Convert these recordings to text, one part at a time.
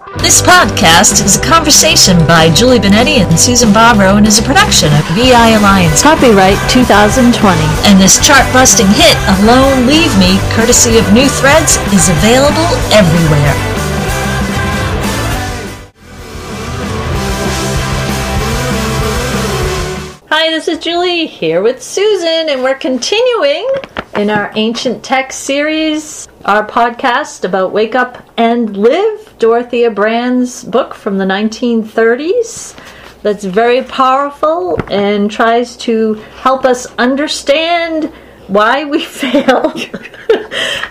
This podcast is a conversation by Julie Benetti and Susan Barbaro and is a production of VI Alliance. Copyright 2020. And this chart busting hit, Alone Leave Me, courtesy of New Threads, is available everywhere. Hi, this is Julie here with Susan, and we're continuing in our ancient text series, our podcast about Wake Up and Live, Dorothea Brande's book from the 1930s. That's very powerful and tries to help us understand why we fail,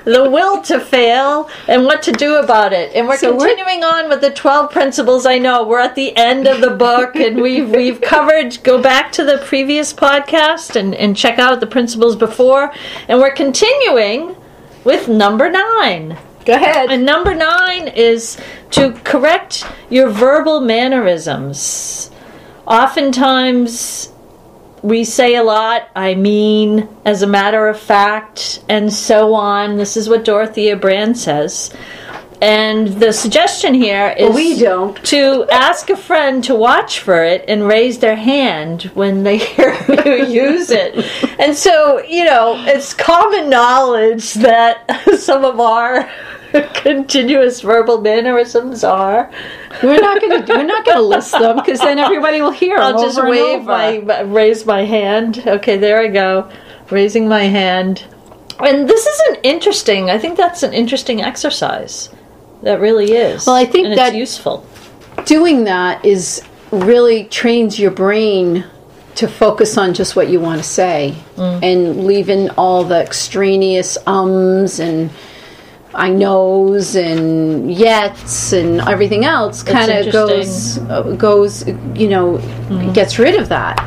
the will to fail, and what to do about it. And we're So we're- continuing on with the 12 principles. I know we're at the end of the book and we've we've covered go back to the previous podcast and, and check out the principles before. And we're continuing with number 9. Go ahead. And number nine is to correct your verbal mannerisms. Oftentimes, we say a lot, I mean, as a matter of fact, and so on. This is what Dorothea Brande says. And the suggestion here is we don't. to ask a friend to watch for it and raise their hand when they hear you use it. And so, you know, it's common knowledge that some of our continuous verbal mannerisms are. We're not going to. We're not going to list them because then everybody will hear. I'll just wave my raise my hand. Okay, there I go. Raising my hand. And this is an interesting. I think that's an interesting exercise. That really is. Well, I think and that- it's useful. Doing that is really trains your brain to focus on just what you want to say Mm. and leaving all the extraneous ums and I knows and yets and everything else kind of goes uh, goes you know Mm-hmm. gets rid of that.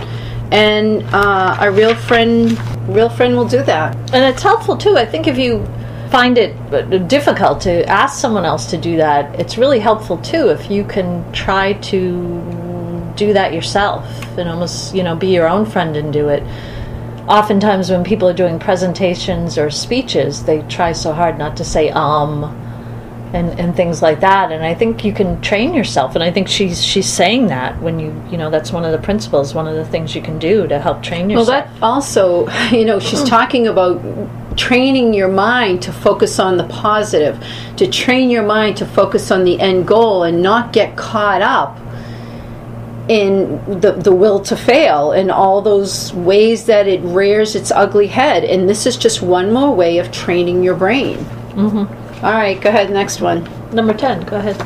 And uh, a real friend, real friend will do that. And it's helpful too. I think if you find it difficult to ask someone else to do that, it's really helpful too if you can try to do that yourself and almost, you know, be your own friend and do it. Oftentimes, when people are doing presentations or speeches, they try so hard not to say um and, and things like that. And I think you can train yourself. And I think she's she's saying that when you you know that's one of the principles, one of the things you can do to help train yourself. Well, that also, you know, she's talking about training your mind to focus on the positive, to train your mind to focus on the end goal and not get caught up in the, the will to fail in all those ways that it rears its ugly head. And this is just one more way of training your brain. Mm-hmm. All right, go ahead, next one. Number ten. Go ahead.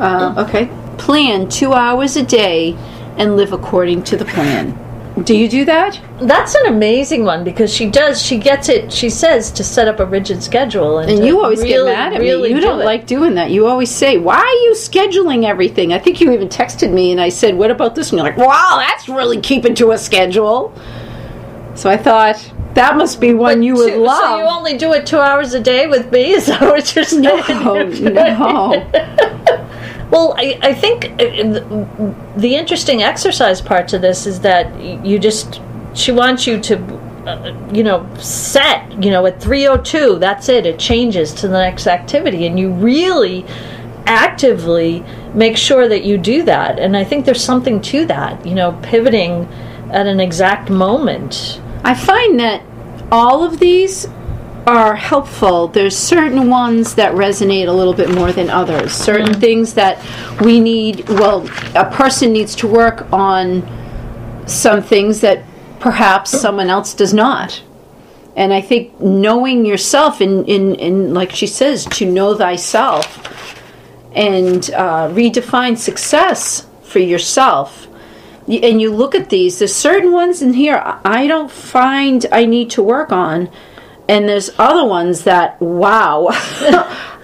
Uh, okay. Plan two hours a day and live according to the plan. Do you do that? That's an amazing one because she does. She gets it. She says to set up a rigid schedule, and, And you always really, get mad at really me. You do don't it. like doing that. You always say, "Why are you scheduling everything?" I think you even texted me, and I said, "What about this?" And you're like, "Wow, that's really keeping to a schedule." So I thought that must be one you would Two- love. So you only do it two hours a day with me? Is that what you're saying? no, no. Well, I, I think uh, the interesting exercise part to this is that you just she wants you to, uh, you know, set you know at three o two. That's it. It changes to the next activity, and you really actively make sure that you do that. And I think there's something to that. You know, pivoting at an exact moment. I find that all of these are helpful. There's certain ones that resonate a little bit more than others. Certain things that we need, well, a person needs to work on some things that perhaps someone else does not. And I think knowing yourself, in, in, in like she says, to know thyself and uh, redefine success for yourself and you look at these, there's certain ones in here I don't find I need to work on, and there's other ones that, wow,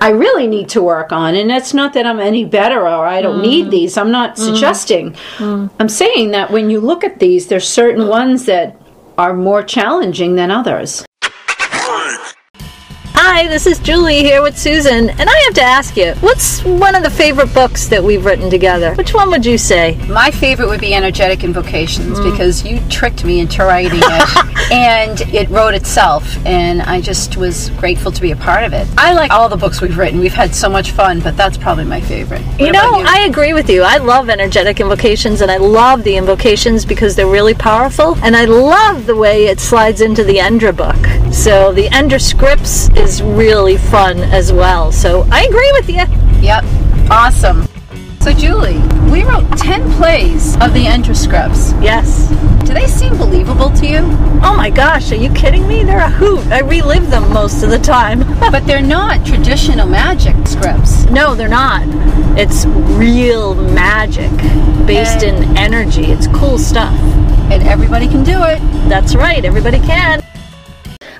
I really need to work on. And it's not that I'm any better or I don't need mm. these. I'm not mm. suggesting. Mm. I'm saying that when you look at these, there's certain ones that are more challenging than others. Hi, this is Julie here with Susan, and I have to ask you, what's one of the favorite books that we've written together? Which one would you say? My favorite would be Energetic Invocations mm. because you tricked me into writing it and it wrote itself, and I just was grateful to be a part of it. I like all the books we've written. We've had so much fun, but that's probably my favorite. What You know, I agree with you. I love energetic invocations, and I love the invocations because they're really powerful, and I love the way it slides into the Endra book. So the Endra scripts is really fun as well. So I agree with you. Yep, awesome. So, Julie, we wrote 10 plays of the Endra scripts. Yes. Do they seem believable to you? Oh my gosh, are you kidding me? They're a hoot. I relive them most of the time. But they're not traditional magic scripts. no, they're not. It's real magic based And- in energy. It's cool stuff. And everybody can do it. That's right. Everybody can.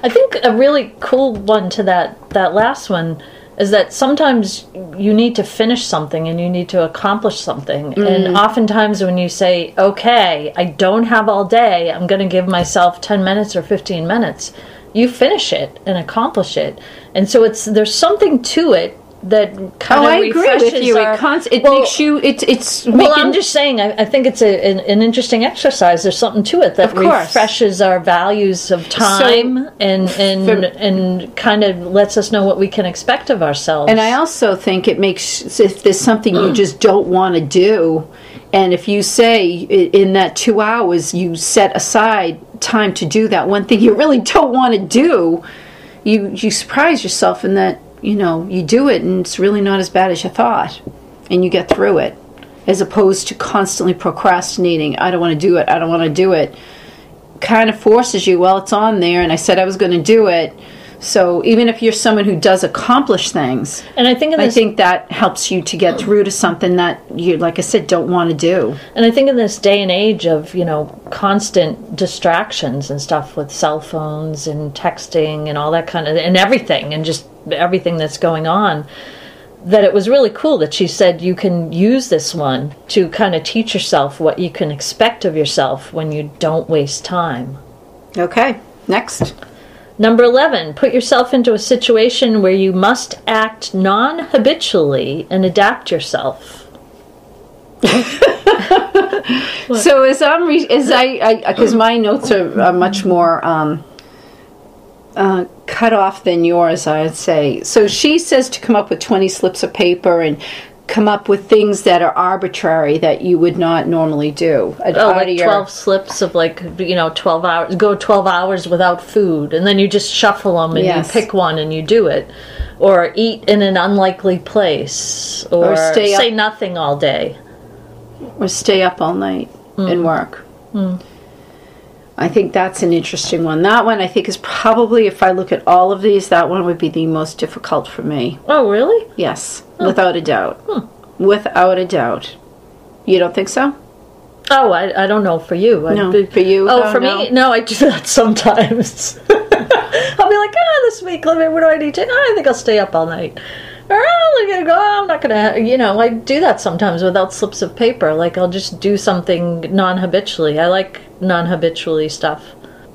I think a really cool one to that that last one is that sometimes you need to finish something and you need to accomplish something. And mm. oftentimes when you say, "Okay, I don't have all day. I'm going to give myself 10 minutes or 15 minutes." You finish it and accomplish it. And so it's there's something to it that kind Oh, of I agree with you. our- it cons- it Well, makes you. It, it's well, I'm just saying, I, I think it's a, an, an interesting exercise. There's something to it that refreshes our values of time and and for- and kind of lets us know what we can expect of ourselves. And I also think it makes if there's something you just don't want to do, and if you say in that two hours you set aside time to do that one thing you really don't want to do, you you surprise yourself in that you know you do it and it's really not as bad as you thought, and you get through it, as opposed to constantly procrastinating. I don't want to do it. I don't want to do it. Kind of forces you. Well, it's on there, and I said I was going to do it. So even if you're someone who does accomplish things, and I think in I think that helps you to get through to something that you, like I said, don't want to do. and I think in this day and age of you know constant distractions and stuff with cell phones and texting and all that kind of and everything and just everything that's going on. That it was really cool that she said you can use this one to kind of teach yourself what you can expect of yourself when you don't waste time. Okay, next. Number 11, put yourself into a situation where you must act non habitually and adapt yourself. So as I'm, re- as I, because my notes are, are much more um, uh, cut off than yours, I'd say. So she says to come up with 20 slips of paper and come up with things that are arbitrary that you would not normally do. Oh, like your- 12 slips of like, you know, 12 hours, go 12 hours without food, and then you just shuffle them and Yes. you pick one and you do it. Or eat in an unlikely place. Or, Or stay say up- nothing all day. or stay up all night and hmm. work. Hmm. I think that's an interesting one. That one I think is probably, if I look at all of these, that one would be the most difficult for me. Oh, really? Yes, without a doubt. Without a doubt. You don't think so? Oh, I, I don't know for you. I'd No, for you, Oh, uh, for no. me, no. I do that sometimes. I'll be like, ah, this week, let me. What do I need to? Oh, I think I'll stay up all night. Or oh, I'm gonna go. I'm not gonna. You know, I do that sometimes without slips of paper. Like I'll just do something non-habitually. I like non-habitually stuff.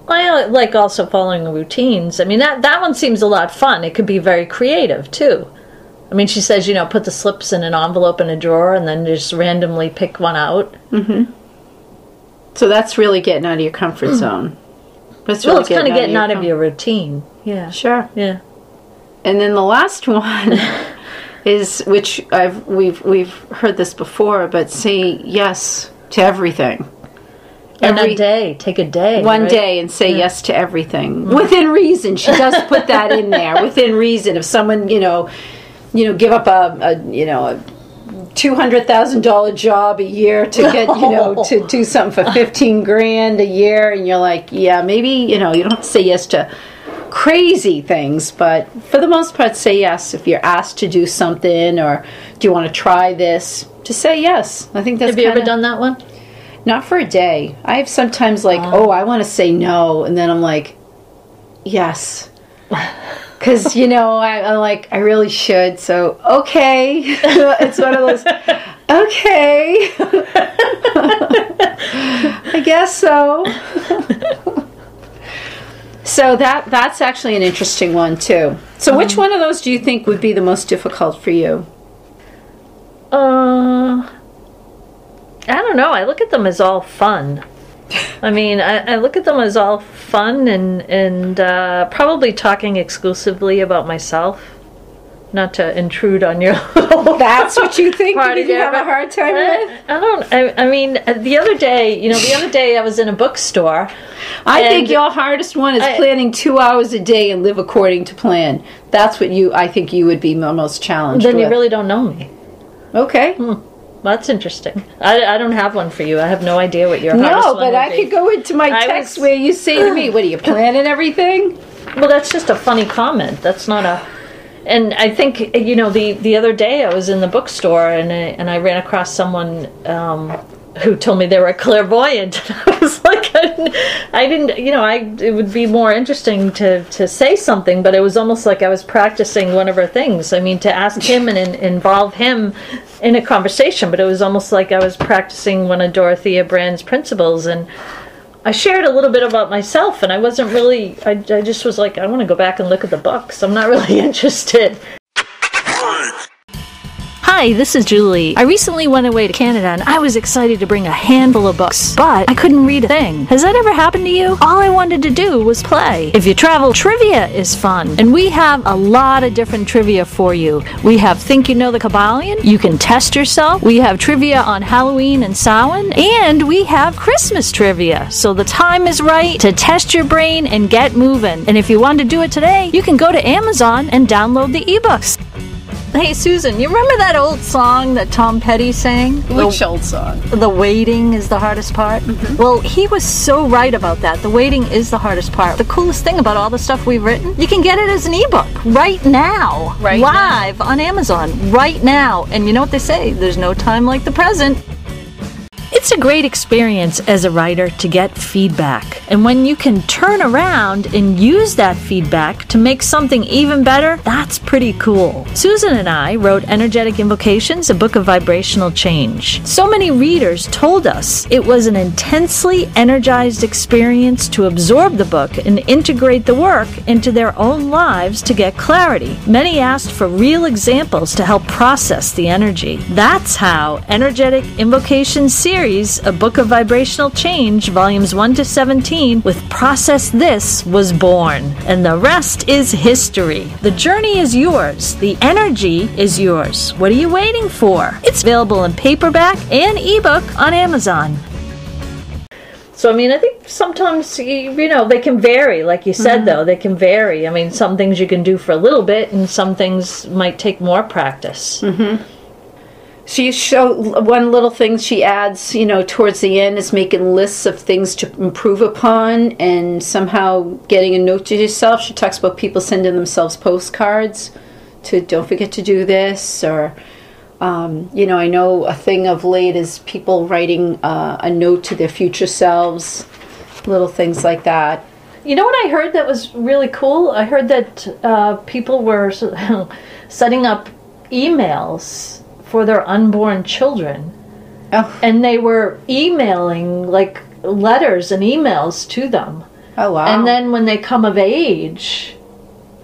I like also following routines. I mean, that that one seems a lot fun. It could be very creative too. I mean, she says, you know, put the slips in an envelope in a drawer and then just randomly pick one out. Mm-hmm. So that's really getting out of your comfort mm. zone. That's Well, it's kind of getting out of your routine. Yeah. Sure. Yeah. And then the last one is which I've we've we've heard this before, but say yes to everything. And Every- a day. Take a day. one right? day and say yes to everything mm. within reason. She does put that in there within reason. If someone you know, you know, give up a, a you know a two hundred thousand dollar job a year to get you know to do something for fifteen grand a year, and you're like, yeah, maybe you know you don't have to say yes to crazy things, but for the most part, say yes if you're asked to do something or do you want to try this. To say yes, I think that's. Have you ever done that one? not for a day. I have sometimes like, oh, oh I want to say no, and then I'm like, yes, because you know I, I'm like I really should. So okay, it's one of those. Okay, I guess so. So that that's actually an interesting one too. So which one of those do you think would be the most difficult for you? Uh, I don't know. I look at them as all fun. I mean, I, I look at them as all fun and and uh, probably talking exclusively about myself. Not to intrude on your. That's what you think Party you have a hard time I, with? I don't. I, I mean, uh, the other day, you know, the other day I was in a bookstore. I think your hardest one is I- planning two hours a day and live according to plan. That's what you. I think you would be most challenged. Then you really don't know me. okay. Well, that's interesting. I, I don't have one for you. I have no idea what your hardest one is. No, but I be. could go into my text was- where you say to me, "What are you planning everything?" Well, that's just a funny comment. That's not a. And I think you know the the other day I was in the bookstore and I, and I ran across someone um, who told me they were a clairvoyant. I was like, I didn't, I didn't, you know, I it would be more interesting to to say something, but it was almost like I was practicing one of her things. I mean, to ask him and in, involve him in a conversation, but it was almost like I was practicing one of Dorothea Brande's principles and. I shared a little bit about myself, and I wasn't really. I, I just was like, I want to go back and look at the books. I'm not really interested. Hi, this is Julie. I recently went away to Canada and I was excited to bring a handful of books, but I couldn't read a thing. Has that ever happened to you? All I wanted to do was play. If you travel, trivia is fun, and we have a lot of different trivia for you. We have Think You Know the Kybalion, you can test yourself, we have trivia on Halloween and Samhain, and we have Christmas trivia. So the time is right to test your brain and get moving. And if you want to do it today, you can go to Amazon and download the ebooks. Hey Susan, you remember that old song that Tom Petty sang? Which old song? The waiting is the hardest part. Mm-hmm. Well, he was so right about that. The waiting is the hardest part. The coolest thing about all the stuff we've written, you can get it as an ebook right now, Right live on Amazon right now. And you know what they say? There's no time like the present. It's a great experience as a writer to get feedback. And when you can turn around and use that feedback to make something even better, that's pretty cool. Susan and I wrote Energetic Invocations, a book of vibrational change. So many readers told us it was an intensely energized experience to absorb the book and integrate the work into their own lives to get clarity. Many asked for real examples to help process the energy. That's how Energetic Invocation Series, a book of vibrational change, volumes 1 to 17, with Process This was born. And the rest is history. The journey is yours, the energy is yours. What are you waiting for? It's available in paperback and ebook on Amazon. So I mean, I think sometimes you, you know they can vary. Like you said, mm-hmm. though, they can vary. I mean, some things you can do for a little bit, and some things might take more practice. Mm-hmm. She show one little thing she adds, you know, towards the end is making lists of things to improve upon and somehow getting a note to yourself. She talks about people sending themselves postcards to don't forget to do this or um, you know, I know a thing of late is people writing uh, a note to their future selves, little things like that. You know what I heard that was really cool? I heard that uh, people were setting up emails for their unborn children, Oh, and they were emailing like letters and emails to them. oh wow! And then when they come of age,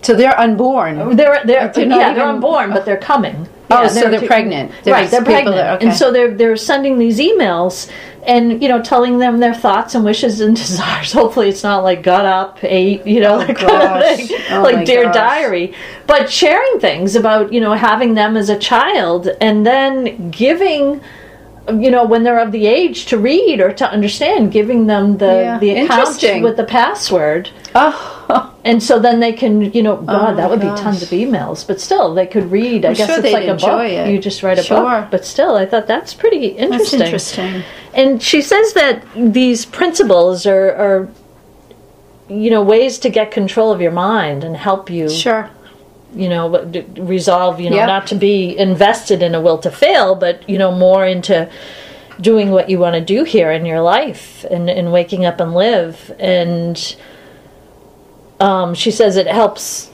so they're unborn. they're they're, They're yeah they're unborn, but they're coming. Oh, so they're too- pregnant. right, they're pregnant, that- okay. and so they're they're sending these emails and you know telling them their thoughts and wishes and desires. Hopefully, it's not like got up, ate, you know, like kind of gosh. Oh like oh, dear gosh. diary. But sharing things about you know having them as a child and then giving. You know, when they're of the age to read or to understand, giving them the Yeah, the account with the password, Oh, and so then they can, you know, oh God, my that would gosh. be tons of emails. But still, they could read. I I'm guess sure it's like a book. it. You just write a Sure. book. But still, I thought that's pretty that's interesting. interesting. And she says that these principles are, are, you know, ways to get control of your mind and help you, Sure. You know, resolve, you know, Yep. not to be invested in a will to fail, but you know, more into doing what you want to do here in your life and, and waking up and live and um, she says it helps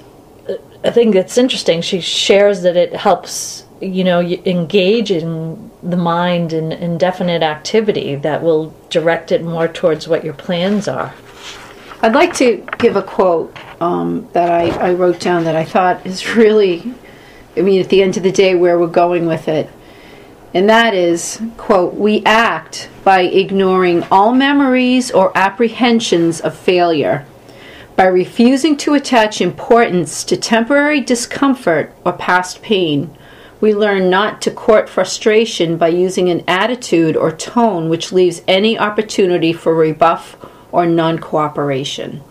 i think it's interesting she shares that it helps you know engage in the mind in, in definite activity that will direct it more towards what your plans are I'd like to give a quote um, that I, I wrote down that I thought is really, I mean, at the end of the day, where we're going with it. And that is, quote, we act by ignoring all memories or apprehensions of failure, by refusing to attach importance to temporary discomfort or past pain. We learn not to court frustration by using an attitude or tone which leaves any opportunity for rebuff or non cooperation.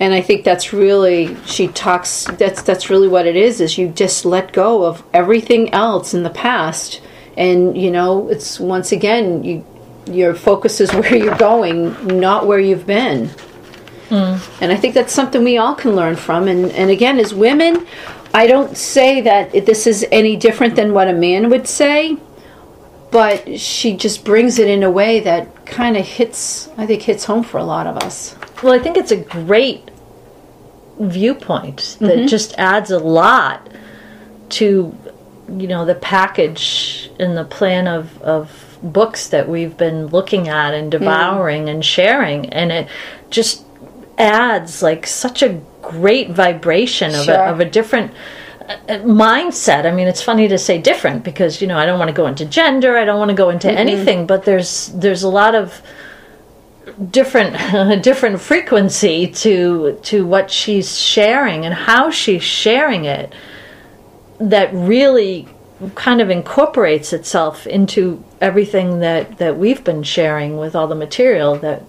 And I think that's really she talks that's that's really what it is is you just let go of everything else in the past and you know it's once again you your focus is where you're going, not where you've been. Hmm. And I think that's something we all can learn from. And, and again, as women, I don't say that this is any different than what a man would say, but she just brings it in a way that kind of hits, I think, hits home for a lot of us. Well, I think it's a great viewpoint that mm-hmm. just adds a lot to you know the package and the plan of of books that we've been looking at and devouring and sharing and it just adds like such a great vibration of, Sure. a, of a different Uh, mindset i mean it's funny to say different because you know i don't want to go into gender i don't want to go into anything but there's there's a lot of different different frequency to to what she's sharing and how she's sharing it that really kind of incorporates itself into everything that that we've been sharing with all the material that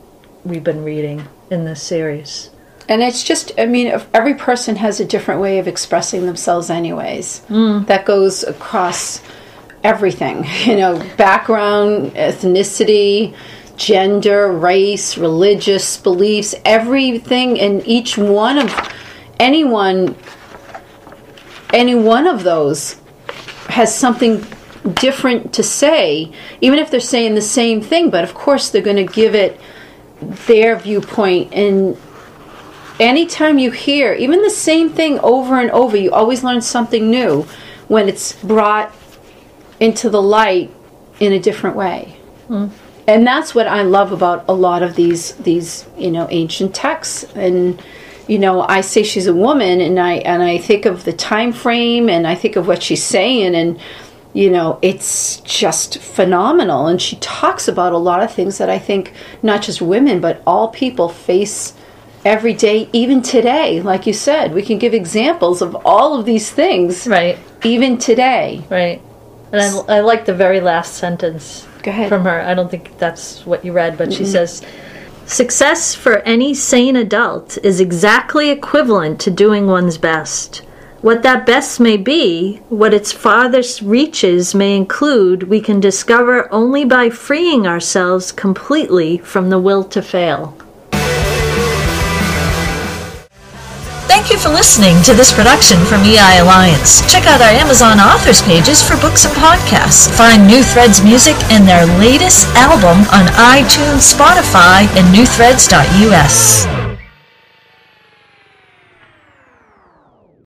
we've been reading in this series. And it's just, I mean, every person has a different way of expressing themselves, anyways. Mm. That goes across everything, you know, background, ethnicity, gender, race, religious beliefs, everything, and each one of anyone, any one of those has something different to say, even if they're saying the same thing, but of course they're going to give it their viewpoint and anytime you hear even the same thing over and over you always learn something new when it's brought into the light in a different way. Hmm. And that's what i love about a lot of these these you know ancient texts. And you know i say she's a woman and i and i think of the time frame and i think of what she's saying and you know it's just phenomenal. And she talks about a lot of things that i think not just women but all people face every day even today like you said we can give examples of all of these things Right, even today right. And I, I like the very last sentence Go ahead. from her. I don't think that's what you read, but she says Success for any sane adult is exactly equivalent to doing one's best. What that best may be, what its farthest reaches may include, we can discover only by freeing ourselves completely from the will to fail. Thank you for listening to this production from EI Alliance. Check out our Amazon authors pages for books and podcasts. Find New Threads music and their latest album on iTunes, Spotify, and newthreads.us.